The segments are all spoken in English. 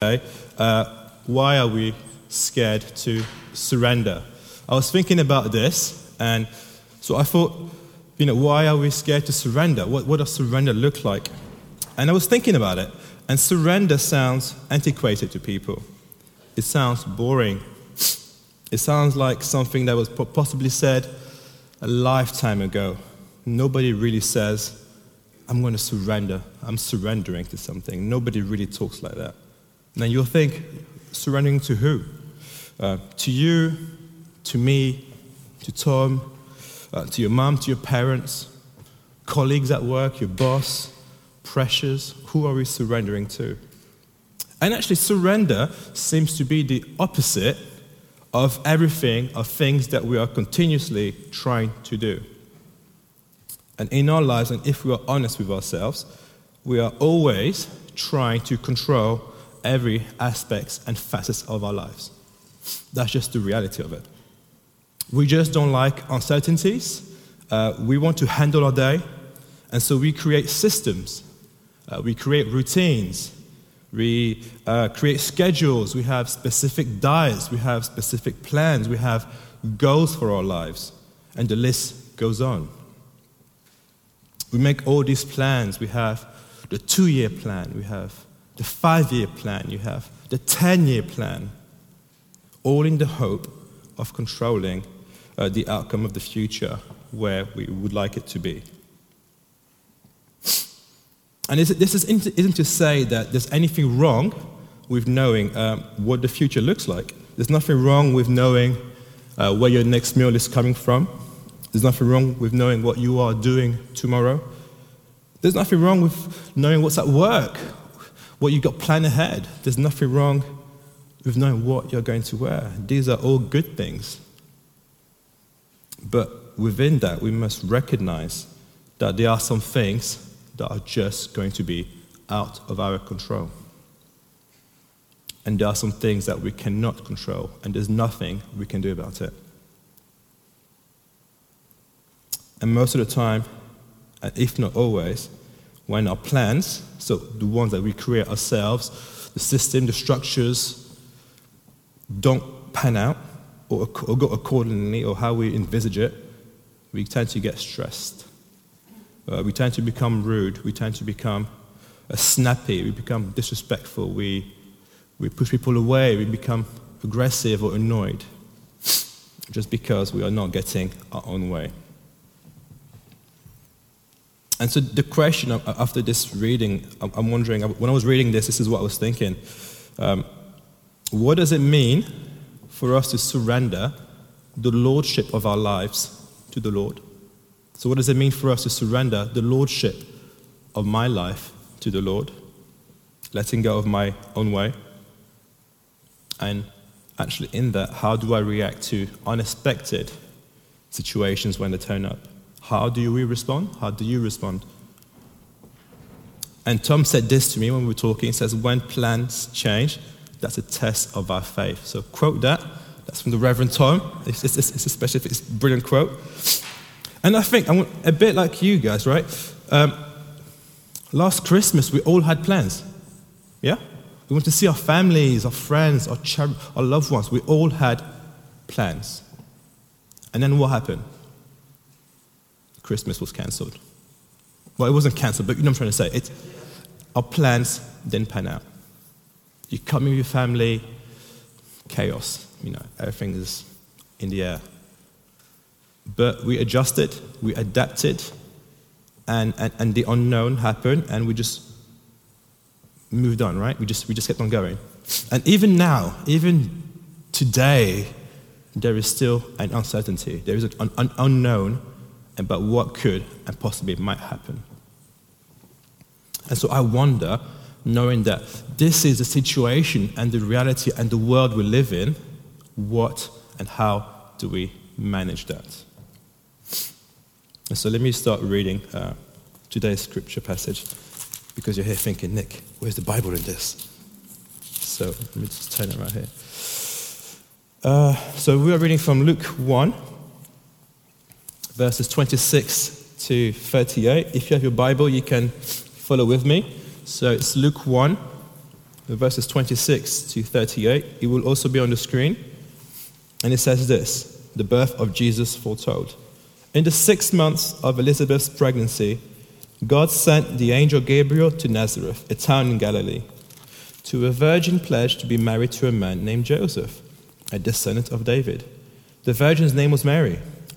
Okay? Uh, why are we scared to surrender? I was thinking about this, and so I thought, you know, why are we scared to surrender? What, what does surrender look like? And I was thinking about it, and surrender sounds antiquated to people. It sounds boring. It sounds like something that was possibly said a lifetime ago. Nobody really says, I'm going to surrender. I'm surrendering to something. Nobody really talks like that. Now you'll think, surrendering to who? Uh, to you, to me, to Tom, uh, to your mom, to your parents, colleagues at work, your boss, pressures. Who are we surrendering to? And actually, surrender seems to be the opposite of everything, of things that we are continuously trying to do. And in our lives, and if we are honest with ourselves, we are always trying to control every aspect and facets of our lives. That's just the reality of it. We just don't like uncertainties. Uh, we want to handle our day, and so we create systems. Uh, we create routines. We uh, create schedules. We have specific diets. We have specific plans. We have goals for our lives. And the list goes on. We make all these plans. We have the two year plan. We have the five year plan you have, the 10 year plan, all in the hope of controlling uh, the outcome of the future where we would like it to be. And this isn't to say that there's anything wrong with knowing um, what the future looks like. There's nothing wrong with knowing uh, where your next meal is coming from. There's nothing wrong with knowing what you are doing tomorrow. There's nothing wrong with knowing what's at work what you've got planned ahead. There's nothing wrong with knowing what you're going to wear. These are all good things. But within that, we must recognize that there are some things that are just going to be out of our control. And there are some things that we cannot control, and there's nothing we can do about it. And most of the time, if not always, when our plans, so the ones that we create ourselves, the system, the structures, don't pan out or, or go accordingly or how we envisage it, we tend to get stressed. Uh, we tend to become rude. We tend to become uh, snappy. We become disrespectful. We, we push people away. We become aggressive or annoyed just because we are not getting our own way. And so the question after this reading, I'm wondering, when I was reading this, this is what I was thinking. Um, what does it mean for us to surrender the lordship of our lives to the Lord? So, what does it mean for us to surrender the lordship of my life to the Lord? Letting go of my own way. And actually, in that, how do I react to unexpected situations when they turn up? How do we respond? How do you respond? And Tom said this to me when we were talking. He says, When plans change, that's a test of our faith. So, quote that. That's from the Reverend Tom. It's, it's, it's a specific, it's a brilliant quote. And I think, I'm a bit like you guys, right? Um, last Christmas, we all had plans. Yeah? We went to see our families, our friends, our, our loved ones. We all had plans. And then what happened? Christmas was cancelled. Well, it wasn't cancelled, but you know what I'm trying to say. It, our plans didn't pan out. You come with your family, chaos. You know, everything is in the air. But we adjusted, we adapted, and, and, and the unknown happened, and we just moved on, right? We just, we just kept on going. And even now, even today, there is still an uncertainty. There is an, an unknown about what could and possibly might happen. And so I wonder, knowing that this is the situation and the reality and the world we live in, what and how do we manage that? And so let me start reading uh, today's scripture passage because you're here thinking, Nick, where's the Bible in this? So let me just turn it right here. Uh, so we are reading from Luke 1, verses 26 to 38. If you have your Bible, you can follow with me. So it's Luke 1, verses 26 to 38. It will also be on the screen. And it says this the birth of Jesus foretold. In the six months of Elizabeth's pregnancy, God sent the angel Gabriel to Nazareth, a town in Galilee, to a virgin pledged to be married to a man named Joseph, a descendant of David. The virgin's name was Mary.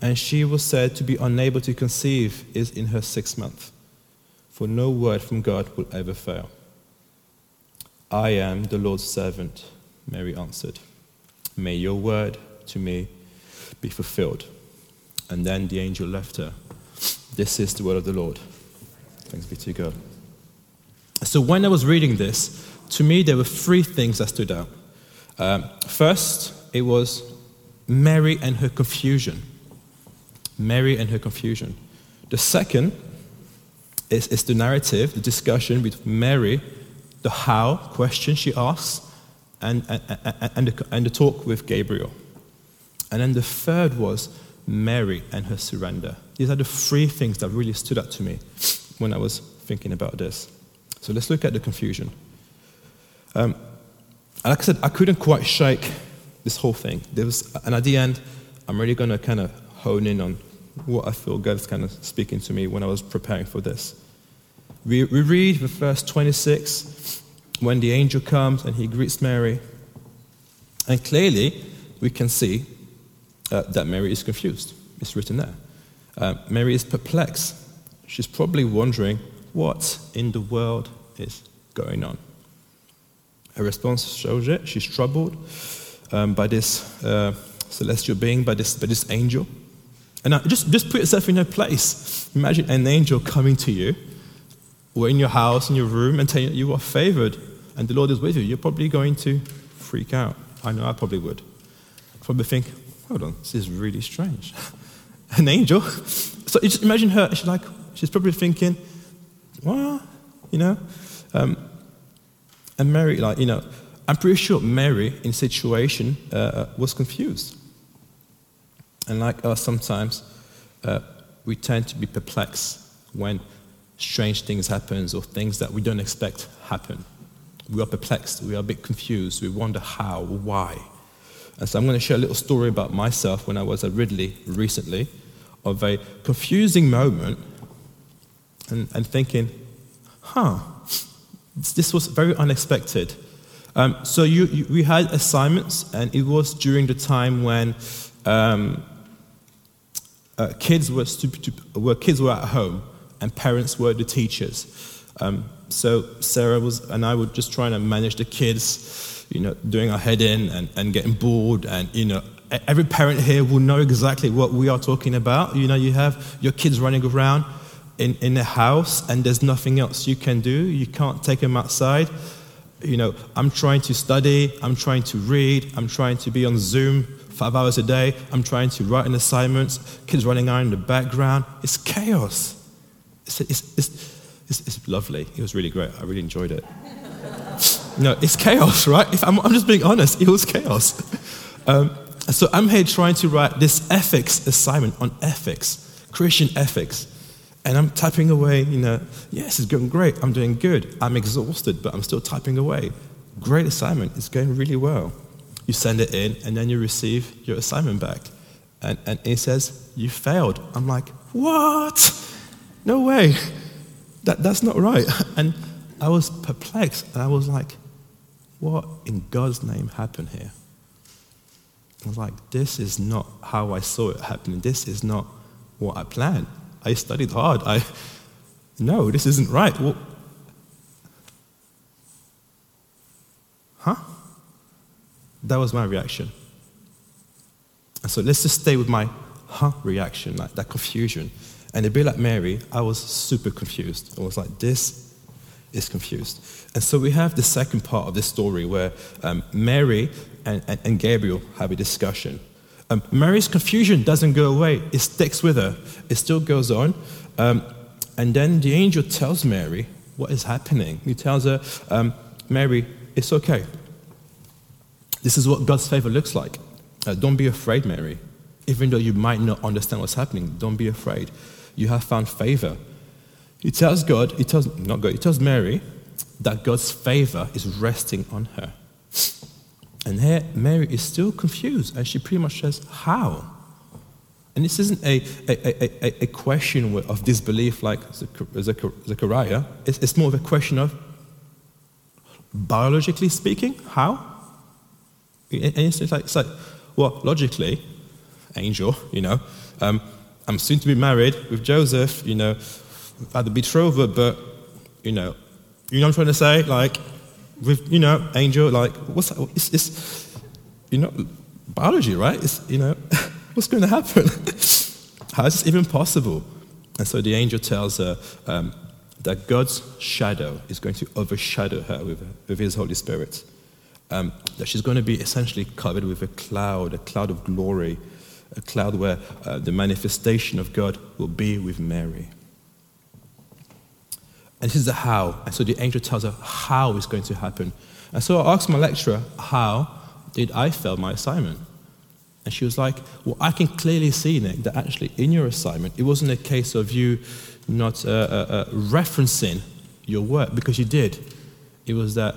and she was said to be unable to conceive is in her sixth month. For no word from God will ever fail. I am the Lord's servant, Mary answered. May your word to me be fulfilled. And then the angel left her. This is the word of the Lord. Thanks be to God. So when I was reading this, to me there were three things that stood out. Um, first, it was Mary and her confusion. Mary and her confusion. The second is, is the narrative, the discussion with Mary, the how question she asks, and, and, and, the, and the talk with Gabriel. And then the third was Mary and her surrender. These are the three things that really stood out to me when I was thinking about this. So let's look at the confusion. Um, like I said, I couldn't quite shake this whole thing. There was, and at the end, I'm really going to kind of hone in on what I feel God's kind of speaking to me when I was preparing for this. We, we read the verse 26 when the angel comes and he greets Mary. And clearly, we can see uh, that Mary is confused. It's written there. Uh, Mary is perplexed. She's probably wondering what in the world is going on. Her response shows it. She's troubled um, by this uh, celestial being, by this, by this angel. And just, just put yourself in her place. Imagine an angel coming to you, or in your house, in your room, and telling you you are favored and the Lord is with you. You're probably going to freak out. I know I probably would. Probably think, hold on, this is really strange. an angel. So just imagine her, she's like, she's probably thinking, well, you know. Um, and Mary, like, you know, I'm pretty sure Mary in situation uh, was confused. And like us, sometimes uh, we tend to be perplexed when strange things happen or things that we don't expect happen. We are perplexed, we are a bit confused, we wonder how, why. And so I'm going to share a little story about myself when I was at Ridley recently of a confusing moment and, and thinking, huh, this was very unexpected. Um, so you, you, we had assignments, and it was during the time when um, uh, kids were, were kids were at home and parents were the teachers. Um, so Sarah was and I were just trying to manage the kids, you know, doing our head in and, and getting bored and you know every parent here will know exactly what we are talking about. You know, you have your kids running around in, in the house and there's nothing else you can do. You can't take them outside. You know, I'm trying to study, I'm trying to read, I'm trying to be on Zoom five hours a day. I'm trying to write an assignment. Kids running around in the background. It's chaos. It's, it's, it's, it's, it's lovely. It was really great. I really enjoyed it. no, it's chaos, right? If I'm, I'm just being honest. It was chaos. Um, so I'm here trying to write this ethics assignment on ethics, Christian ethics. And I'm typing away, you know, yes, it's going great. I'm doing good. I'm exhausted, but I'm still typing away. Great assignment. It's going really well you send it in, and then you receive your assignment back. And, and it says, You failed. I'm like, What? No way. That, that's not right. And I was perplexed, and I was like, What in God's name happened here? I was like, this is not how I saw it happening. This is not what I planned. I studied hard. I, no, this isn't right. Well, That was my reaction. And so let's just stay with my huh reaction, like that confusion. And a bit like Mary, I was super confused. I was like, this is confused. And so we have the second part of this story where um, Mary and, and, and, Gabriel have a discussion. Um, Mary's confusion doesn't go away, it sticks with her, it still goes on. Um, and then the angel tells Mary what is happening. He tells her, um, Mary, it's okay. This is what God's favor looks like. Uh, don't be afraid, Mary. Even though you might not understand what's happening, don't be afraid. You have found favor. He tells God, he tells, not God, he tells Mary that God's favor is resting on her. And here, Mary is still confused, and she pretty much says, How? And this isn't a, a, a, a question of disbelief like Zechariah, it's, it's more of a question of, biologically speaking, how? And it's like, it's like well, logically, angel, you know, um, I'm soon to be married with Joseph, you know, at the betrothal, but, you know, you know what I'm trying to say? Like, with, you know, angel, like, what's that? It's, it's you know, biology, right? It's, you know, what's going to happen? How is this even possible? And so the angel tells her um, that God's shadow is going to overshadow her with, with his Holy Spirit. Um, that she's going to be essentially covered with a cloud, a cloud of glory, a cloud where uh, the manifestation of God will be with Mary. And this is the how. And so the angel tells her how it's going to happen. And so I asked my lecturer, How did I fail my assignment? And she was like, Well, I can clearly see, Nick, that actually in your assignment, it wasn't a case of you not uh, uh, uh, referencing your work, because you did. It was that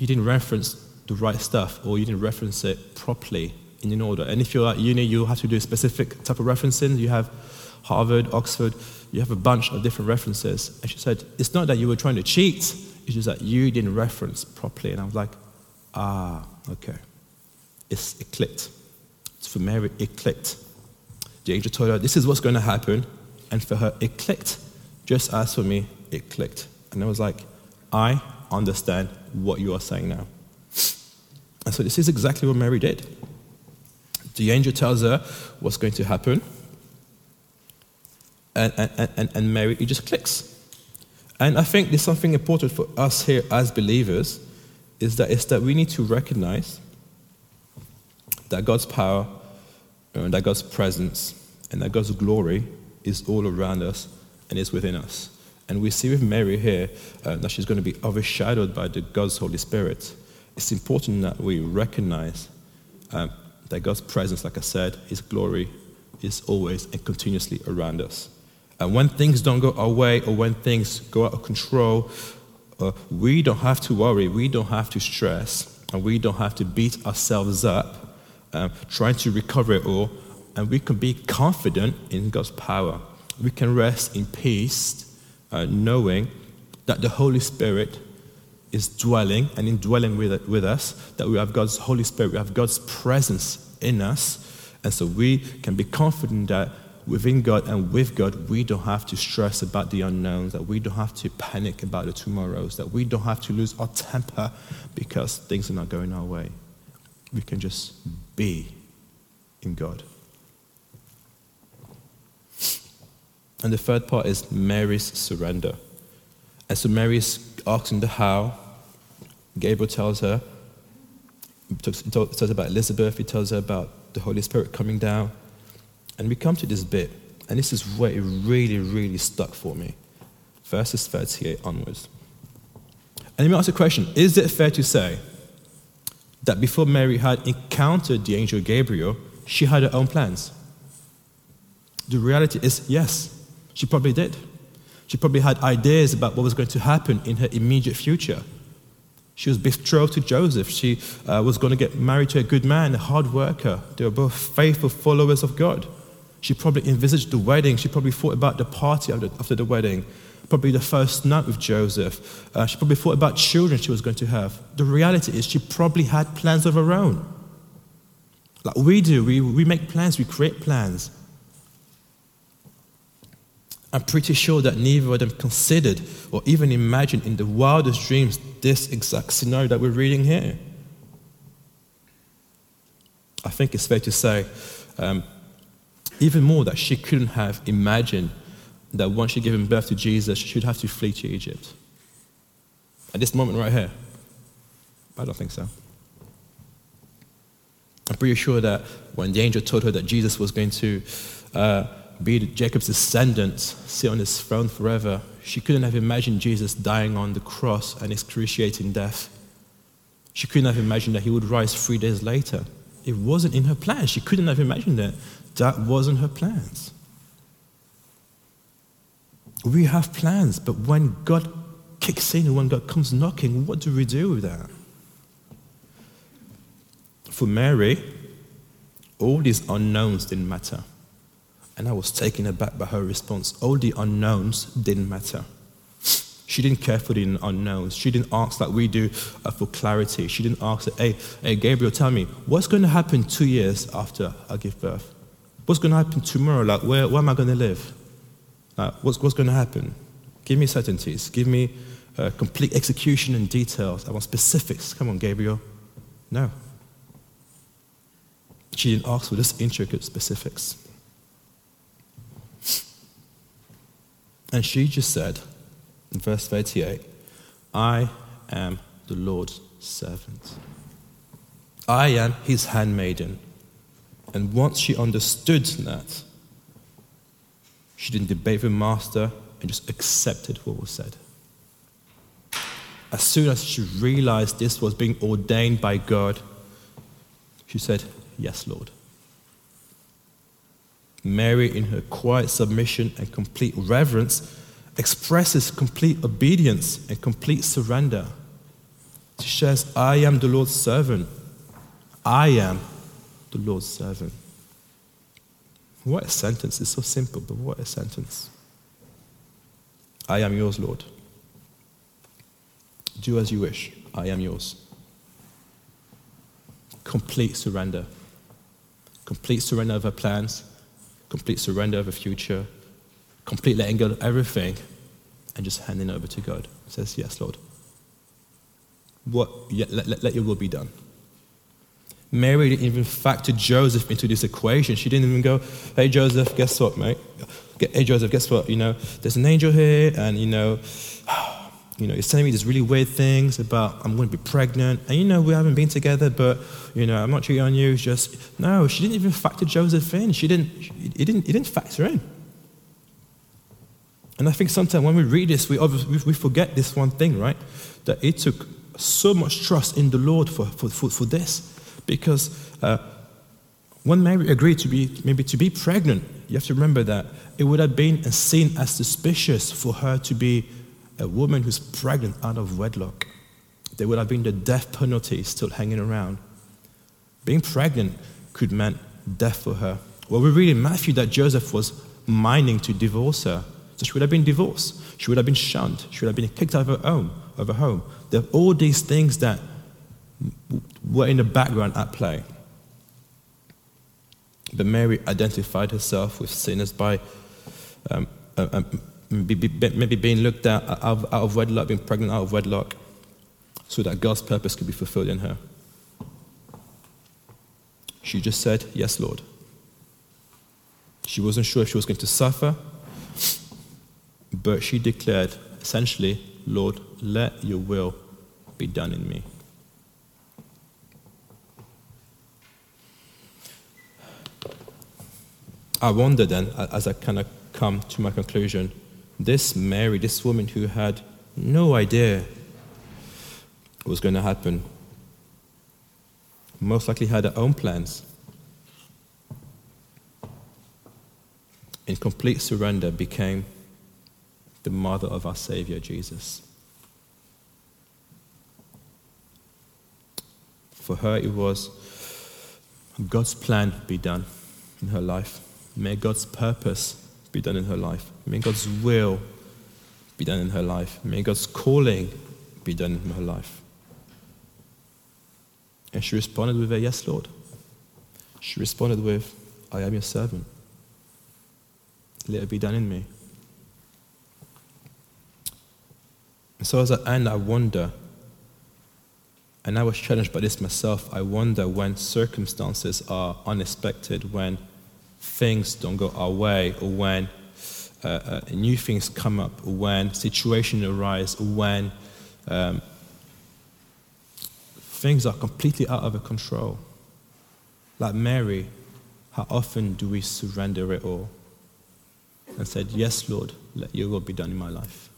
you didn't reference the right stuff or you didn't reference it properly in an order. And if you're at uni, you have to do a specific type of referencing. You have Harvard, Oxford, you have a bunch of different references. And she said, It's not that you were trying to cheat, it's just that you didn't reference properly. And I was like, Ah, okay. It's, it clicked. It's for Mary, it clicked. The angel told her, This is what's going to happen. And for her, it clicked. Just as for me, it clicked. And I was like, I understand what you are saying now. And so this is exactly what Mary did. The angel tells her what's going to happen. And, and, and, and Mary, it just clicks. And I think there's something important for us here as believers is that it's that we need to recognize that God's power and that God's presence and that God's glory is all around us and is within us. And we see with Mary here uh, that she's going to be overshadowed by the God's Holy Spirit. It's important that we recognize um, that God's presence, like I said, His glory is always and continuously around us. And when things don't go our way or when things go out of control, uh, we don't have to worry, we don't have to stress, and we don't have to beat ourselves up um, trying to recover it all. And we can be confident in God's power. We can rest in peace, uh, knowing that the Holy Spirit is dwelling and indwelling with, with us, that we have God's Holy Spirit, we have God's presence in us. And so we can be confident that within God and with God, we don't have to stress about the unknowns, that we don't have to panic about the tomorrows, that we don't have to lose our temper because things are not going our way. We can just be in God. And the third part is Mary's surrender. And so Mary's asking the how. Gabriel tells her, he tells about Elizabeth, he tells her about the Holy Spirit coming down. And we come to this bit, and this is where it really, really stuck for me. Verses 38 onwards. And let me ask a question Is it fair to say that before Mary had encountered the angel Gabriel, she had her own plans? The reality is yes, she probably did. She probably had ideas about what was going to happen in her immediate future. She was betrothed to Joseph. She uh, was going to get married to a good man, a hard worker. They were both faithful followers of God. She probably envisaged the wedding. She probably thought about the party after, after the wedding, probably the first night with Joseph. Uh, she probably thought about children she was going to have. The reality is, she probably had plans of her own. Like we do, we, we make plans, we create plans. I'm pretty sure that neither of them considered or even imagined in the wildest dreams this exact scenario that we're reading here. I think it's fair to say, um, even more, that she couldn't have imagined that once she given birth to Jesus, she would have to flee to Egypt. At this moment right here. I don't think so. I'm pretty sure that when the angel told her that Jesus was going to uh, be Jacob's descendant, sit on his throne forever, she couldn't have imagined Jesus dying on the cross and excruciating death. She couldn't have imagined that he would rise three days later. It wasn't in her plans. She couldn't have imagined that. That wasn't her plans. We have plans, but when God kicks in and when God comes knocking, what do we do with that? For Mary, all these unknowns didn't matter. And I was taken aback by her response. All the unknowns didn't matter. She didn't care for the unknowns. She didn't ask like we do uh, for clarity. She didn't ask, hey, hey, Gabriel, tell me, what's going to happen two years after I give birth? What's going to happen tomorrow? Like, where, where am I going to live? Like, what's, what's going to happen? Give me certainties. Give me uh, complete execution and details. I want specifics. Come on, Gabriel. No. She didn't ask for this intricate specifics. And she just said, in verse 38, I am the Lord's servant. I am his handmaiden. And once she understood that, she didn't debate with master and just accepted what was said. As soon as she realized this was being ordained by God, she said, Yes, Lord. Mary, in her quiet submission and complete reverence, expresses complete obedience and complete surrender. She says, I am the Lord's servant. I am the Lord's servant. What a sentence. It's so simple, but what a sentence. I am yours, Lord. Do as you wish. I am yours. Complete surrender. Complete surrender of her plans, complete surrender of the future, complete letting go of everything, and just handing over to God. Says, Yes, Lord. What, yeah, let, let, let your will be done. Mary didn't even factor Joseph into this equation. She didn't even go, hey, Joseph, guess what, mate? Hey, Joseph, guess what? You know, there's an angel here, and, you know, you know, he's telling me these really weird things about I'm going to be pregnant. And, you know, we haven't been together, but, you know, I'm not cheating on you. It's just, no, she didn't even factor Joseph in. She didn't, it didn't, it didn't factor in. And I think sometimes when we read this, we, we forget this one thing, right? That it took so much trust in the Lord for, for, for, for this. Because uh, when Mary agreed to be, maybe to be pregnant, you have to remember that it would have been seen as suspicious for her to be a woman who's pregnant out of wedlock. There would have been the death penalty still hanging around. Being pregnant could mean death for her. Well, we read in Matthew that Joseph was minding to divorce her. So she would have been divorced. She would have been shunned. She would have been kicked out of her home. Of her home. There are all these things that were in the background at play. But Mary identified herself with sinners by um, uh, um, maybe being looked at out of, wedlock, being pregnant out of wedlock, so that God's purpose could be fulfilled in her. She just said, Yes, Lord. She wasn't sure if she was going to suffer, but she declared, essentially, Lord, let your will be done in me. I wonder then, as I kind of come to my conclusion, this Mary, this woman who had no idea what was going to happen, most likely had her own plans. In complete surrender, became the mother of our Savior Jesus. For her, it was God's plan be done in her life. May God's purpose be done in her life. May God's will be done in her life. May God's calling be done in her life. And she responded with a yes, Lord. She responded with, I am your servant. Let it be done in me. And so as I end, I wonder, and I was challenged by this myself, I wonder when circumstances are unexpected, when things don't go our way, or when uh, uh, new things come up, or when situations arise, or when um, things are completely out of control. Like Mary, how often do we surrender it all and said, Yes, Lord, let your will be done in my life?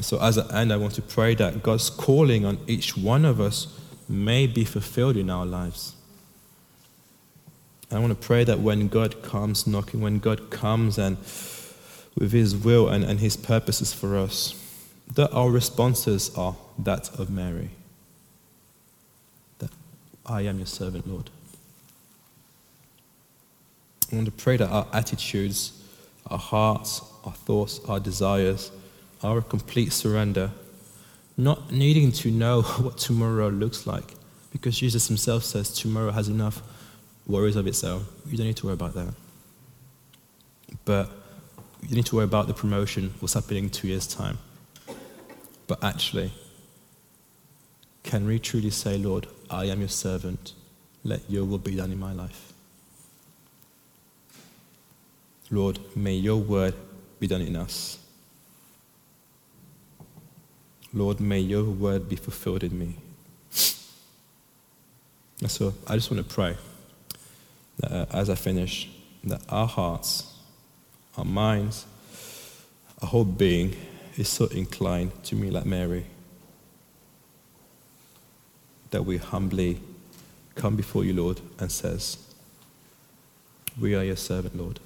so, as I end, I want to pray that God's calling on each one of us may be fulfilled in our lives. I want to pray that when God comes knocking, when God comes and with His will and, and His purposes for us, that our responses are that of Mary. That I am your servant, Lord. I want to pray that our attitudes, our hearts, our thoughts, our desires, our complete surrender, not needing to know what tomorrow looks like, because Jesus himself says tomorrow has enough worries of its own. You don't need to worry about that. But you need to worry about the promotion, what's happening in two years' time. But actually, can we truly say, Lord, I am your servant, let your will be done in my life? Lord, may your word be done in us. Lord, may your word be fulfilled in me. And so I just want to pray that uh, as I finish, that our hearts, our minds, our whole being is so inclined to me like Mary that we humbly come before you, Lord, and says, We are your servant, Lord.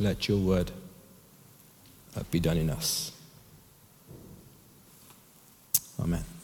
Let your word uh, be done in us. Amen.